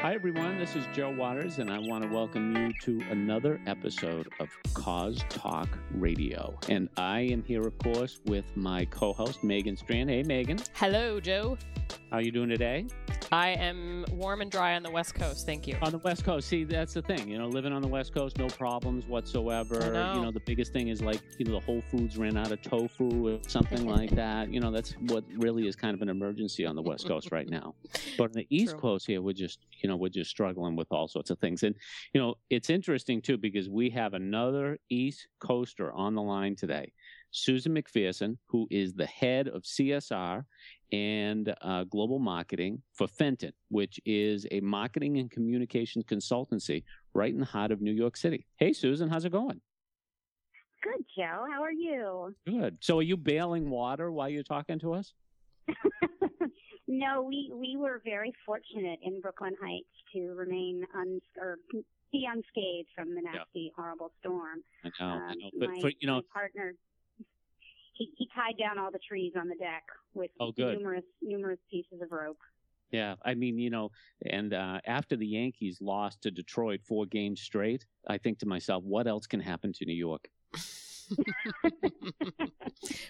Hi, everyone. This is Joe Waters, and I want to welcome you to another episode of Cause Talk Radio. And I am here, of course, with my co-host Megan Strand. Hey, Megan. Hello, Joe. How are you doing today? I am warm and dry on the West Coast. Thank you. On the West Coast. See, that's the thing. You know, living on the West Coast, no problems whatsoever. Know. You know, the biggest thing is like, you know, the Whole Foods ran out of tofu or something like that. You know, that's what really is kind of an emergency on the West Coast right now. But on the East True. Coast here, we're just, you know, we're just struggling with all sorts of things. And, you know, it's interesting too because we have another East Coaster on the line today. Susan McPherson, who is the head of CSR and uh, global marketing for Fenton, which is a marketing and communications consultancy right in the heart of New York City. Hey, Susan, how's it going? Good, Joe. How are you? Good. So, are you bailing water while you're talking to us? no, we we were very fortunate in Brooklyn Heights to remain un or be unscathed from the nasty, horrible storm. I know, I Um, know. But my, for, you know, my partner, he he tied down all the trees on the deck with Oh, good. numerous numerous pieces of rope. yeah, I mean, you know, and uh, after the Yankees lost to Detroit four games straight, I think to myself, what else can happen to New York?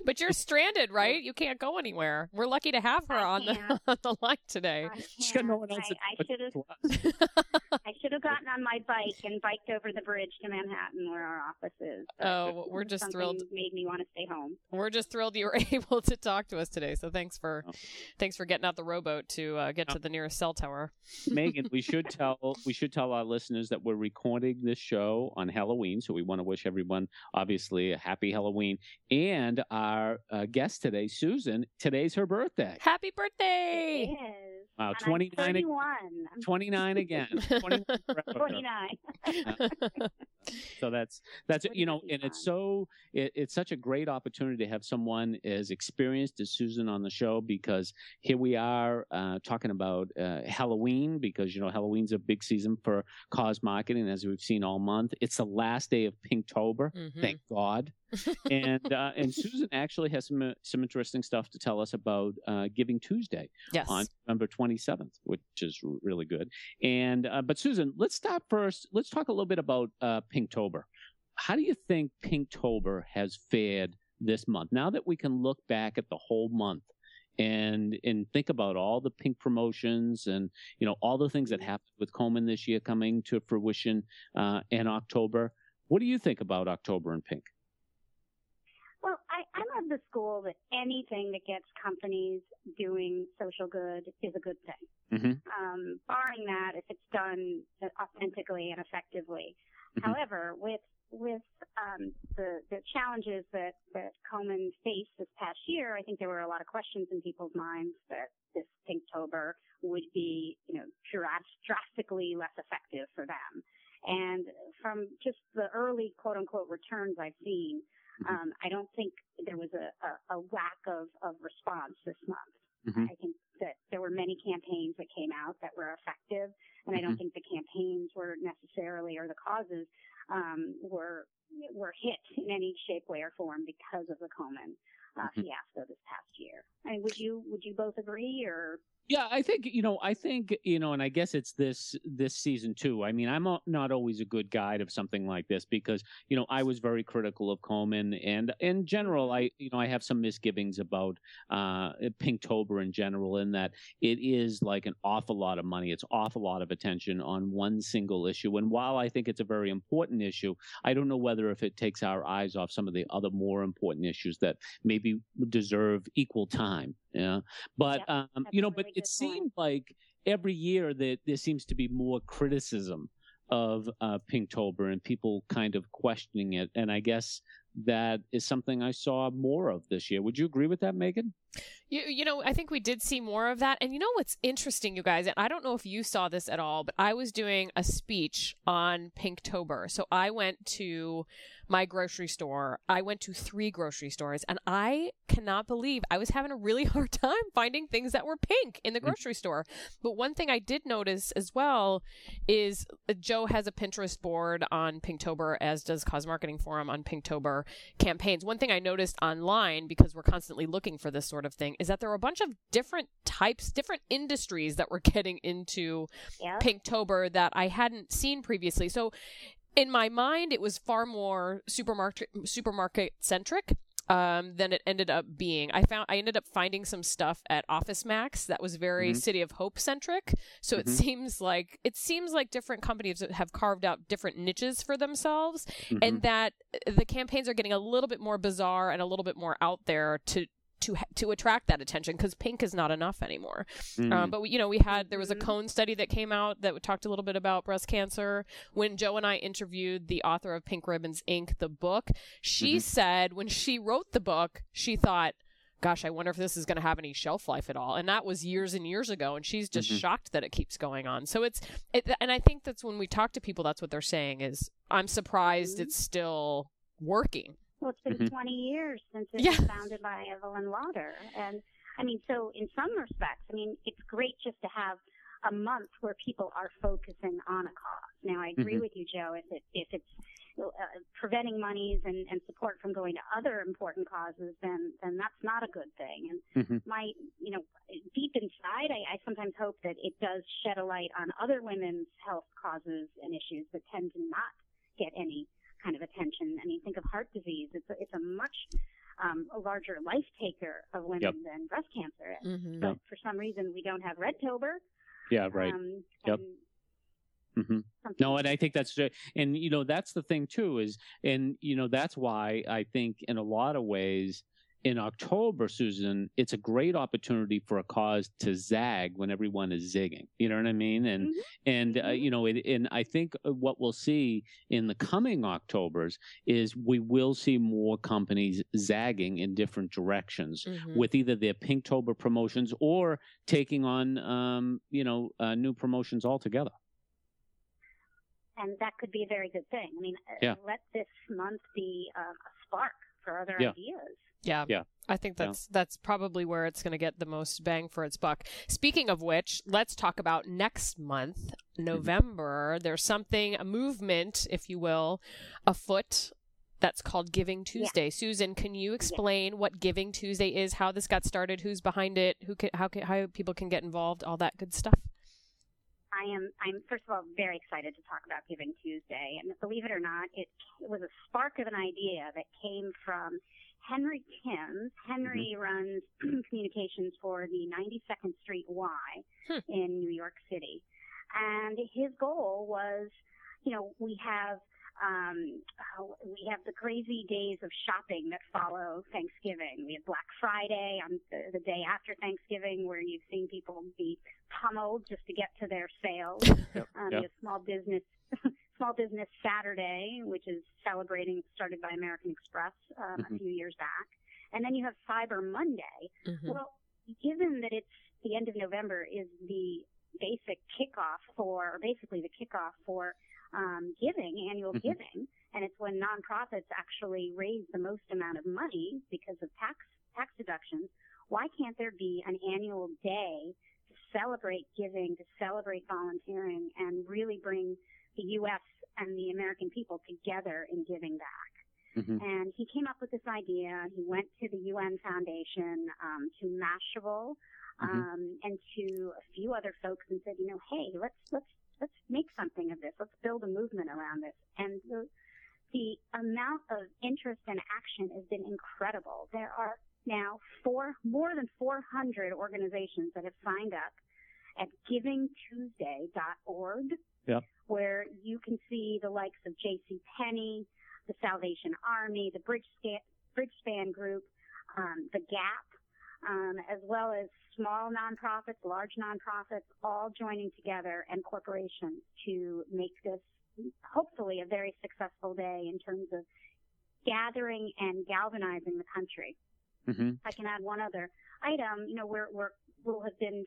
but you're stranded, right? You can't go anywhere. We're lucky to have her on the, on the line today. I She's got no one else I, to I should have to. I should have gotten on my bike and biked over the bridge to Manhattan where our office is. but Oh, we're just something thrilled. Made me want to stay home. We're just thrilled you were able to talk to us today. So thanks for Oh. thanks for getting out the rowboat to uh, get to the nearest cell tower. Megan, we should tell we should tell our listeners that we're recording this show on Halloween, so we want to wish everyone obviously a happy Halloween. And our uh, guest today, Susan, today's her birthday. Happy birthday! is. Wow, And I'm 29 ag- 31. 29 again. 29 forever. 29. So that's that's you know, and it's so it, it's such a great opportunity to have someone as experienced as Susan on the show because here we are uh, talking about uh, Halloween because you know Halloween's a big season for cause marketing as we've seen all month. It's the last day of Pinktober, Mhm. thank God. and uh, and Susan actually has some uh, some interesting stuff to tell us about uh, Giving Tuesday Yes. on November 27th, which is really good. And uh, but Susan, let's stop first. Let's talk a little bit about uh, Pinktober. How do you think Pinktober has fared this month? Now that we can look back at the whole month and and think about all the pink promotions and you know all the things that happened with Komen this year coming to fruition uh, in October. What do you think about October and pink? Well, I, I'm of the school that anything that gets companies doing social good is a good thing. hmm Um, barring that, if it's done authentically and effectively. Mhm. However, with with um, the the challenges that that Komen faced this past year, I think there were a lot of questions in people's minds that this Pinktober would be, you know, dras- drastically less effective for them. And from just the early quote unquote returns I've seen, Mhm. um, I don't think there was a, a, a lack of, of response this month. Mhm. I think that there were many campaigns that came out that were effective, and I don't Mhm. think the campaigns were necessarily or the causes um, were were hit in any shape, way, or form because of the Komen uh, Mhm. fiasco this past I mean, would you would you both agree, or Yeah, I think you know. I think you know, and I guess it's this this season too. I mean, I'm not always a good guide of something like this because you know I was very critical of Komen, and in general, I you know I have some misgivings about uh, Pinktober in general, in that it is like an awful lot of money, it's awful lot of attention on one single issue. And while I think it's a very important issue, I don't know whether if it takes our eyes off some of the other more important issues that maybe deserve equal time. Yeah, but Yep, um, you know, but it point. seemed like every year that there seems to be more criticism of uh, Pinktober and people kind of questioning it, and I guess that is something I saw more of this year. Would you agree with that, Megan? You, you know, I think we did see more of that. And you know what's interesting, you guys, and I don't know if you saw this at all, but I was doing a speech on Pinktober. So I went to my grocery store. I went to three grocery stores, and I cannot believe I was having a really hard time finding things that were pink in the mm. grocery store. But one thing I did notice as well is Joe has a Pinterest board on Pinktober, as does Cause Marketing Forum on Pinktober. Campaigns. One thing I noticed online because we're constantly looking for this sort of thing is that there were a bunch of different types, different industries that were getting into Yep. Pinktober that I hadn't seen previously. So in my mind, it was far more supermarket supermarket centric. Um, than it ended up being. I found I ended up finding some stuff at Office Max that was very Mhm. City of Hope centric. So it Mhm. seems like it seems like different companies have carved out different niches for themselves, Mhm. and that the campaigns are getting a little bit more bizarre and a little bit more out there to to to attract that attention because pink is not enough anymore. Mhm. Um, but we, you know, we had there was a Mhm. Cone study that came out that talked a little bit about breast cancer. When Joe and I interviewed the author of Pink Ribbons Inc. the book, she Mhm. said when she wrote the book, she thought. Gosh, I wonder if this is going to have any shelf life at all. And that was years and years ago, and she's just Mhm. shocked that it keeps going on. So it's, it, and I think that's when we talk to people, that's what they're saying is, I'm surprised Mhm. it's still working. Well, it's been Mhm. 20 years since it Yeah. was founded by Evelyn Lauder. And I mean, so in some respects, I mean, it's great just to have a month where people are focusing on a cause. Now, I agree Mhm. with you, Joe, if, it, if it's uh, preventing monies and, and support from going to other important causes, then, then that's not a good thing. And Mhm. my, you know, deep inside, I, I sometimes hope that it does shed a light on other women's health causes and issues that tend to not get any kind of attention. I mean, think of heart disease. It's a, it's a much um, a larger life taker of women Yep. than breast cancer is. Mm-hmm. But for some reason, we don't have red Redtober. yeah, right. Um, Yep. and hmm No, and I think that's true. and you know that's the thing too is and you know that's why I think in a lot of ways in October, Susan, it's a great opportunity for a cause to zag when everyone is zigging. You know what I mean? And Mhm. and uh, Mhm. you know, it, and I think uh, what we'll see in the coming Octobers is we will see more companies zagging in different directions Mm-hmm. with either their Pinktober promotions or taking on um, you know uh, new promotions altogether. and that could be a very good thing. I mean, uh, Yeah. let this month be uh, a spark for other Yeah. ideas. Yeah. Yeah. I think Yeah. that's that's probably where it's going to get the most bang for its buck. Speaking of which, let's talk about next month, mm-hmm. November. There's something a movement, if you will, afoot that's called Giving Tuesday. Susan, can you explain what Giving Tuesday is, how this got started, who's behind it, who can, how can, how people can get involved, all that good stuff? I am, I'm first of all very excited to talk about Giving Tuesday. And believe it or not, it, it was a spark of an idea that came from Henry Timms. Henry runs communications for the 92nd Street Y Hmm. in New York City. And his goal was, you know, we have um, uh, we have the crazy days of shopping that follow Thanksgiving. We have Black Friday on the, the day after Thanksgiving, where you've seen people be pummeled just to get to their sales. Yep, Um, yep. Small Business Small Business Saturday, which is celebrating started by American Express um, Mhm. a few years back, and then you have Cyber Monday. Mm-hmm. Well, given that it's the end of November is the basic kickoff for, or basically the kickoff for um, giving, annual Mhm. giving, and it's when nonprofits actually raise the most amount of money because of tax tax deductions. Why can't there be an annual day to celebrate giving, to celebrate volunteering, and really bring the U.S. and the American people together in giving back? Mhm. And he came up with this idea. He went to the UN Foundation, um, to Mashable, Mhm. um, and to a few other folks, and said, you know, hey, let's let's let's make something of this. Let's build a movement around this. And the the amount of interest and action has been incredible. There are now four more than 400 organizations that have signed up at givingtuesday.org, Where you can see the likes of J.C. Penney, the Salvation Army, the Bridge Span, Bridgespan Group, um, the Gap, um, as well as small nonprofits, large nonprofits, all joining together and corporations to make this hopefully a very successful day in terms of gathering and galvanizing the country. Mhm. I can add one other item, you know, we're, we're, we'll have been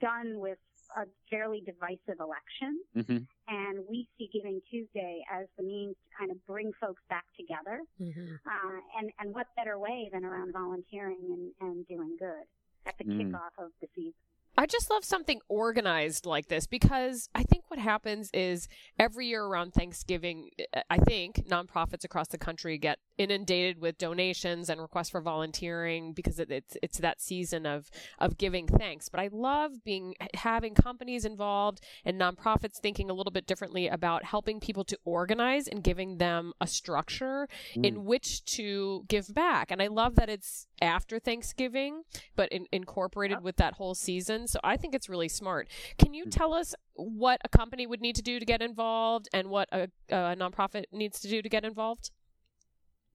done with a fairly divisive election, Mhm. and we see Giving Tuesday as the means to kind of bring folks back together. Mm-hmm. Uh, and, and what better way than around volunteering and, and doing good at the Mm. kickoff of the season? I just love something organized like this because I think what happens is every year around Thanksgiving, I think nonprofits across the country get inundated with donations and requests for volunteering because it's it's that season of of giving thanks. But I love being having companies involved and nonprofits thinking a little bit differently about helping people to organize and giving them a structure mm. in which to give back. And I love that it's after Thanksgiving, but in, incorporated yep. with that whole season. So I think it's really smart. Can you mm. tell us what a company would need to do to get involved and what a, a nonprofit needs to do to get involved?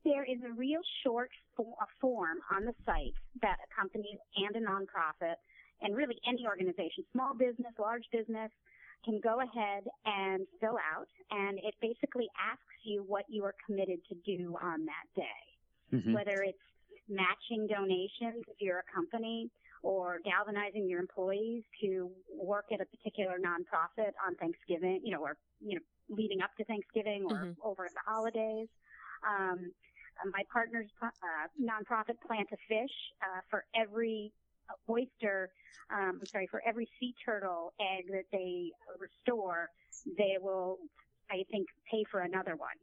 There is a real short a form on the site that a company and a nonprofit and really any organization, small business, large business, can go ahead and fill out and it basically asks you what you are committed to do on that day. Mm-hmm. Whether it's matching donations if you're a company or galvanizing your employees to work at a particular nonprofit on Thanksgiving, you know, or, you know, leading up to Thanksgiving or mm-hmm. over the holidays. Um, my partner's uh, nonprofit Plant a Fish uh, for every oyster, um, I'm sorry, for every sea turtle egg that they restore, they will, I think, pay for another one.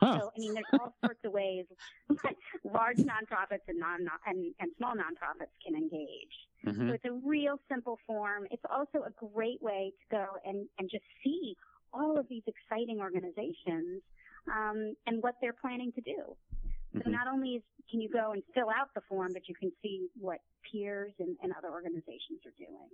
Huh. So, I mean, there's all sorts of ways large nonprofits and non and, and small nonprofits can engage. Mm-hmm. So it's a real simple form. It's also a great way to go and, and just see all of these exciting organizations um, and what they're planning to do. So mm-hmm. not only is, can you go and fill out the form, but you can see what peers and, and other organizations are doing.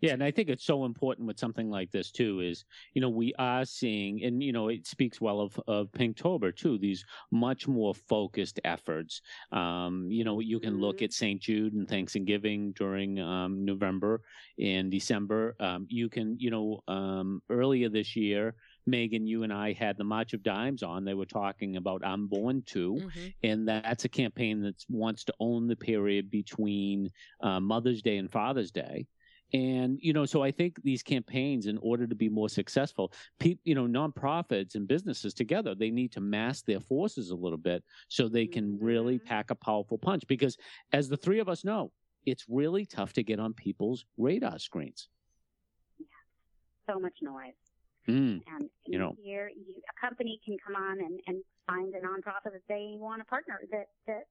Yeah, and I think it's so important with something like this too. Is you know we are seeing, and you know it speaks well of of Pinktober too. These much more focused efforts. Um, you know you can mm-hmm. look at St. Jude and Thanksgiving during um, November and December. Um, you can you know um, earlier this year. Megan, you and I had the March of Dimes on. They were talking about I'm Born Too, mm-hmm. and that's a campaign that wants to own the period between uh, Mother's Day and Father's Day and, you know, so I think these campaigns, in order to be more successful, pe- you know, nonprofits and businesses together, they need to mass their forces a little bit so they can really mm-hmm. pack a powerful punch. Because as the three of us know, it's really tough to get on people's radar screens. Yeah. So much noise. Mm, and you know, here you, a company can come on and, and find a nonprofit that they want to partner that that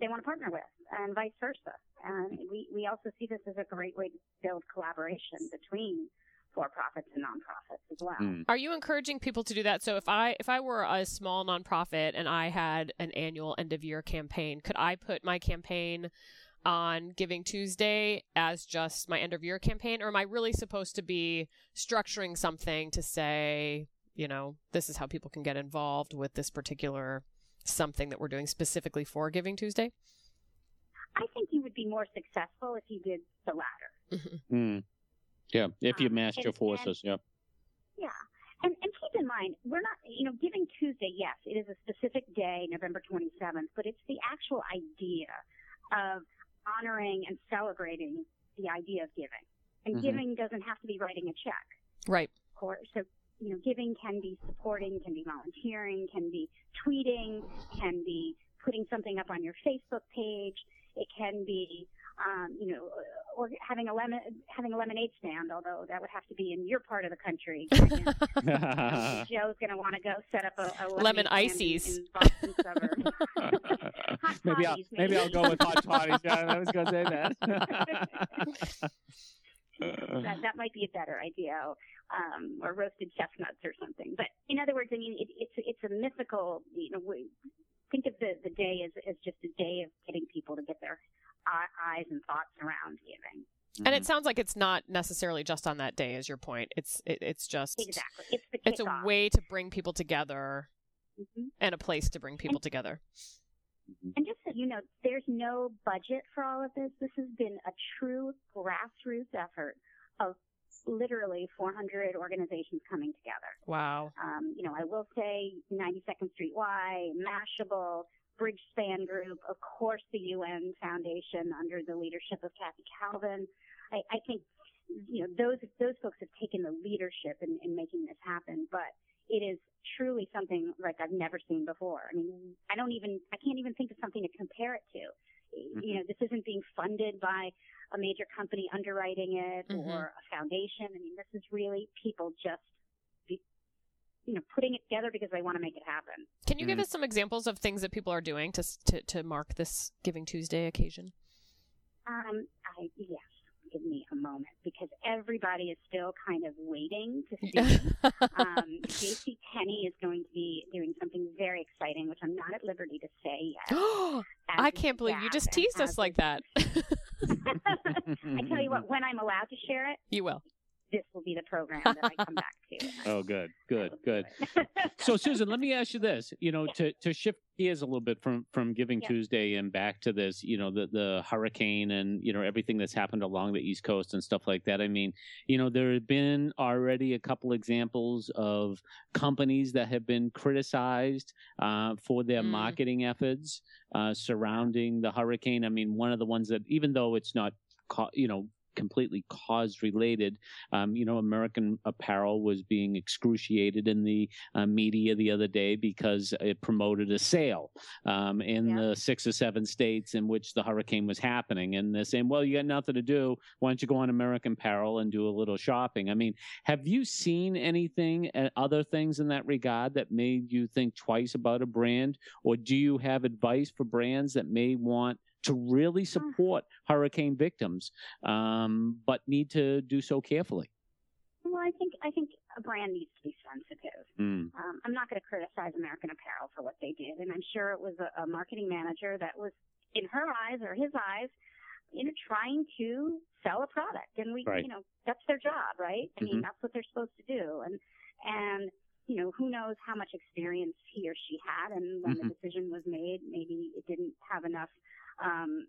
they want to partner with, and vice versa. And we, we also see this as a great way to build collaboration between for profits and nonprofits as well. Mm. Are you encouraging people to do that? So if I if I were a small nonprofit and I had an annual end of year campaign, could I put my campaign on Giving Tuesday as just my end of year campaign or am I really supposed to be structuring something to say, you know, this is how people can get involved with this particular something that we're doing specifically for Giving Tuesday? I think you would be more successful if you did the latter. Mm-hmm. Mm. Yeah, if you um, matched your forces. And, yeah. Yeah. And, and keep in mind, we're not, you know, Giving Tuesday, yes, it is a specific day, November 27th, but it's the actual idea of honoring and celebrating the idea of giving. And mm-hmm. giving doesn't have to be writing a check. Right. Of course. So you know, giving can be supporting, can be volunteering, can be tweeting, can be putting something up on your Facebook page. It can be, um, you know, or having a lemon having a lemonade stand. Although that would have to be in your part of the country. Joe's going to want to go set up a, a lemon ices. In, maybe I'll maybe. I'll go with hot toddies. Yeah, I was going to say that. that that might be a better idea, um, or roasted chestnuts or something. But in other words, I mean, it, it's it's a mythical. You know, we, think of the the day as as just a day of getting people to get their eyes and thoughts around giving. And it mm-hmm. sounds like it's not necessarily just on that day, is your point. It's it, it's just exactly it's the it's a way to bring people together, mm-hmm. and a place to bring people and, together. Mm-hmm. And just so you know, there's no budget for all of this. This has been a true grassroots effort of literally 400 organizations coming together. Wow. Um, you know, I will say 92nd Street Y, Mashable, Bridge Span Group, of course the UN Foundation under the leadership of Kathy Calvin. I, I think, you know, those, those folks have taken the leadership in, in making this happen, but it is truly something like I've never seen before. I mean, I don't even, I can't even think of something to compare it to. You know, this isn't being funded by a major company underwriting it Mhm. or a foundation. I mean, this is really people just, be, you know, putting it together because they want to make it happen. Can you give Mhm. us some examples of things that people are doing to to, to mark this Giving Tuesday occasion? Um, I yes, give me a moment because everybody is still kind of waiting to see. um, JC Penney is going to be doing something very exciting, which I'm not at liberty to say yet. I can't believe you just teased us like that. I tell you what, when I'm allowed to share it, you will. This will be the program that I come back to. Oh, good, good, good. So, Susan, let me ask you this: you know, to to shift gears a little bit from from Giving Yeah. Tuesday and back to this, you know, the the hurricane and you know everything that's happened along the East Coast and stuff like that. I mean, you know, there have been already a couple examples of companies that have been criticized uh, for their Mm. marketing efforts uh, surrounding the hurricane. I mean, one of the ones that, even though it's not, you know. Completely cause related. Um, you know, American Apparel was being excruciated in the uh, media the other day because it promoted a sale um, in Yeah. the six or seven states in which the hurricane was happening. And they're saying, well, you got nothing to do. Why don't you go on American Apparel and do a little shopping? I mean, have you seen anything, uh, other things in that regard that made you think twice about a brand? Or do you have advice for brands that may want to really support hurricane victims, um, but need to do so carefully? well, I think I think a brand needs to be sensitive. Mm. Um, I'm not going to criticize American Apparel for what they did, and I'm sure it was a, a marketing manager that was, in her eyes or his eyes, you know, trying to sell a product, and we, Right. you know, that's their job, right? I Mhm. mean, that's what they're supposed to do, and and you know, who knows how much experience he or she had, and when Mhm. the decision was made, maybe it didn't have enough. Um,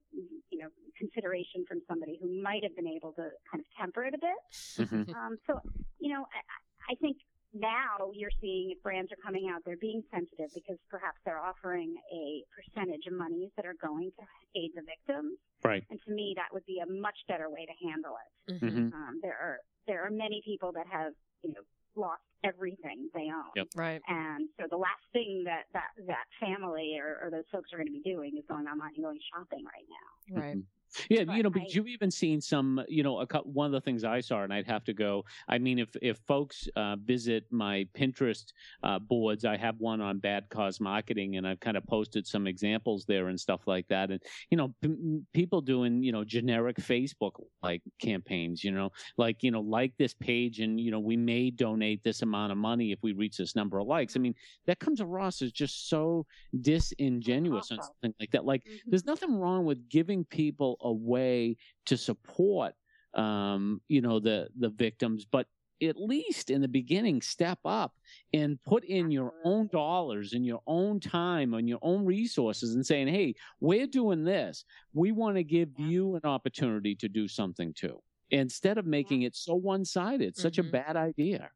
you know, consideration from somebody who might have been able to kind of temper it a bit. Mhm. Um, so, you know, I, I think now you're seeing if brands are coming out, they're being sensitive because perhaps they're offering a percentage of monies that are going to aid the victims. Right. And to me, that would be a much better way to handle it. Mhm. Mhm. Um, there are there are many people that have you know lost everything they own. Yep. Right. And so the last thing that that that family or, or those folks are going to be doing is going online and going shopping right now. Right. Mhm. Yeah, you know, I- but you've even seen some, you know, a, one of the things I saw, and I'd have to go. I mean, if if folks uh, visit my Pinterest uh, boards, I have one on bad cause marketing, and I've kind of posted some examples there and stuff like that. And you know, p- people doing, you know, generic Facebook like campaigns, you know, like you know, like this page, and you know, we may donate this amount of money if we reach this number of likes. I mean, that comes across as just so disingenuous and awful. something like that. Like Mhm. there's nothing wrong with giving people a way to support um, you know the the victims but at least in the beginning step up and put in your own dollars and your own time and your own resources and saying hey we're doing this. We want to give you an opportunity to do something too instead of making it so one-sided such a Mhm. bad idea.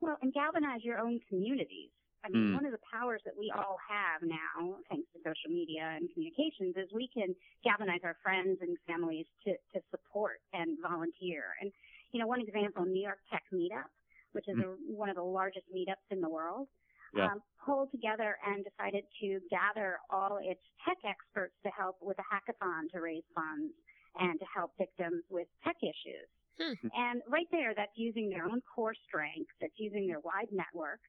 Well, and galvanize your own communities. I mean, Mm. one of the powers that we all have now, thanks to social media and communications, is we can galvanize our friends and families to, to support and volunteer. And, you know, one example, New York Tech Meetup, which is a, one of the largest meetups in the world, Yeah. um, pulled together and decided to gather all its tech experts to help with a hackathon to raise funds and to help victims with tech issues. Hmm. And right there, that's using their own core strength, that's using their wide network.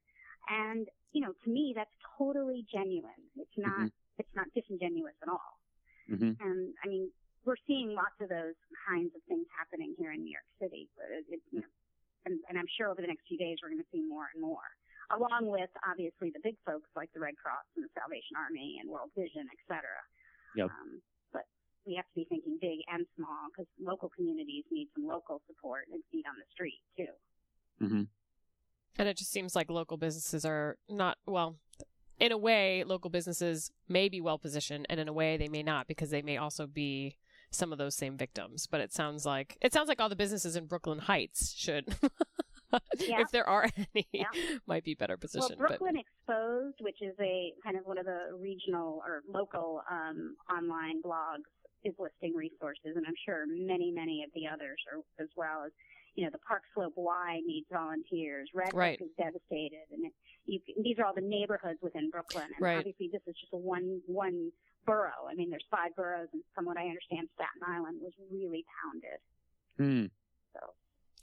And, you know, to me, that's totally genuine. It's not, it's not disingenuous at all. hmm And I mean, we're seeing lots of those kinds of things happening here in New York City. It, it, you know, and, and I'm sure over the next few days we're going to see more and more, along with obviously the big folks like the Red Cross and the Salvation Army and World Vision, et cetera. Yep. Um, but we have to be thinking big and small because local communities need some local support and feet on the street too. hmm And it just seems like local businesses are not well. In a way, local businesses may be well positioned, and in a way, they may not because they may also be some of those same victims. But it sounds like it sounds like all the businesses in Brooklyn Heights should, Yeah. if there are any, Yeah. might be better positioned. Well. Brooklyn Exposed, which is a kind of one of the regional or local um, online blogs, is listing resources, and I'm sure many, many of the others are as well as. You know, the Park Slope Y needs volunteers. Red Hook Right. is devastated, and it, you, these are all the neighborhoods within Brooklyn. And Right. obviously, this is just a one one borough. I mean, there's five boroughs, and from what I understand, Staten Island was really pounded. Hmm. So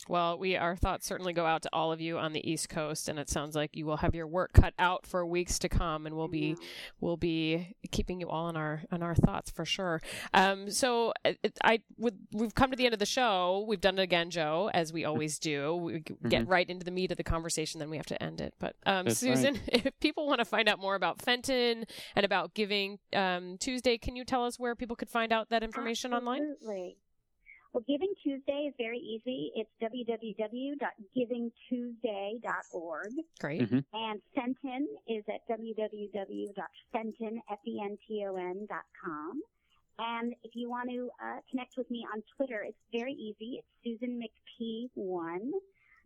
Well, we our thoughts certainly go out to all of you on the East Coast, and it sounds like you will have your work cut out for weeks to come, and we'll be we'll be keeping you all in our on our thoughts for sure. Um, so it, I would we've come to the end of the show. We've done it again, Joe, as we always do. We g- get right into the meat of the conversation, then we have to end it. But um, That's Susan, if people want to find out more about Fenton and about Giving um, Tuesday, can you tell us where people could find out that information online? Absolutely. Well, Giving Tuesday is very easy. It's www.givingtuesday.org. Great. Mhm. And Fenton is at www.fenton.com. And if you want to uh, connect with me on Twitter, it's very easy. It's Susan McP1,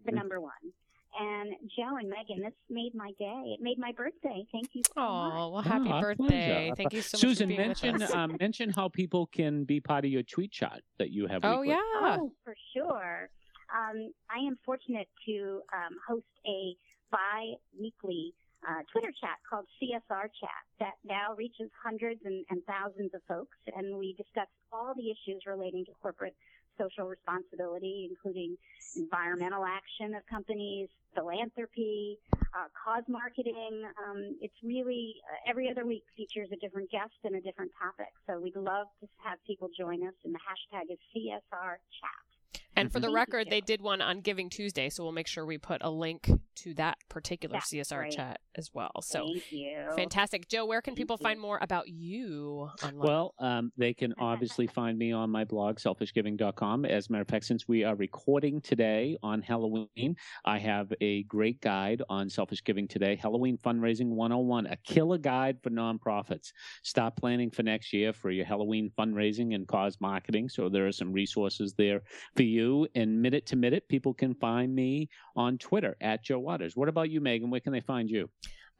the Mhm. number one. And Joe and Megan, this made my day. It made my birthday. Thank you so much. Oh, well, happy Oh, birthday. Thank you so Susan, much Susan, being with mention us. um, mention how people can be part of your tweet chat that you have. oh, weekly. yeah. Oh, for sure. Um, I am fortunate to um, host a bi-weekly uh, Twitter chat called CSR Chat that now reaches hundreds and, and thousands of folks, and we discuss all the issues relating to corporate social responsibility, including environmental action of companies, philanthropy, uh, cause marketing. Um, it's really uh, every other week features a different guest and a different topic. So we'd love to have people join us, and the hashtag is CSR Chat. And for the Thank you, record, they did one on Giving Tuesday, so we'll make sure we put a link to that particular That's CSR great. chat as well. So Thank you. fantastic. Joe, where can Thank people you. find more about you online? Well, um, they can obviously find me on my blog, selfishgiving.com. As a matter of fact, since we are recording today on Halloween, I have a great guide on selfish giving today Halloween Fundraising 101, a killer guide for nonprofits. Start planning for next year for your Halloween fundraising and cause marketing. So there are some resources there for you. And minute to minute, people can find me on Twitter at Joe Waters. What about you, Megan? Where can they find you?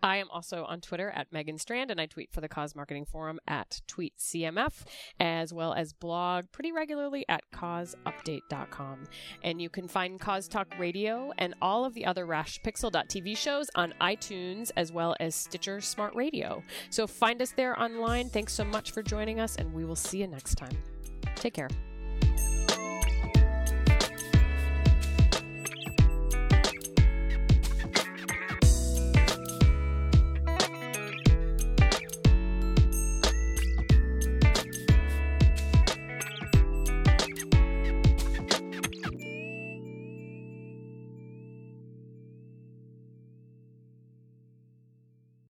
I am also on Twitter at Megan Strand, and I tweet for the Cause Marketing Forum at TweetCMF, as well as blog pretty regularly at causeupdate.com. And you can find Cause Talk Radio and all of the other RashPixel.tv shows on iTunes, as well as Stitcher Smart Radio. So find us there online. Thanks so much for joining us, and we will see you next time. Take care.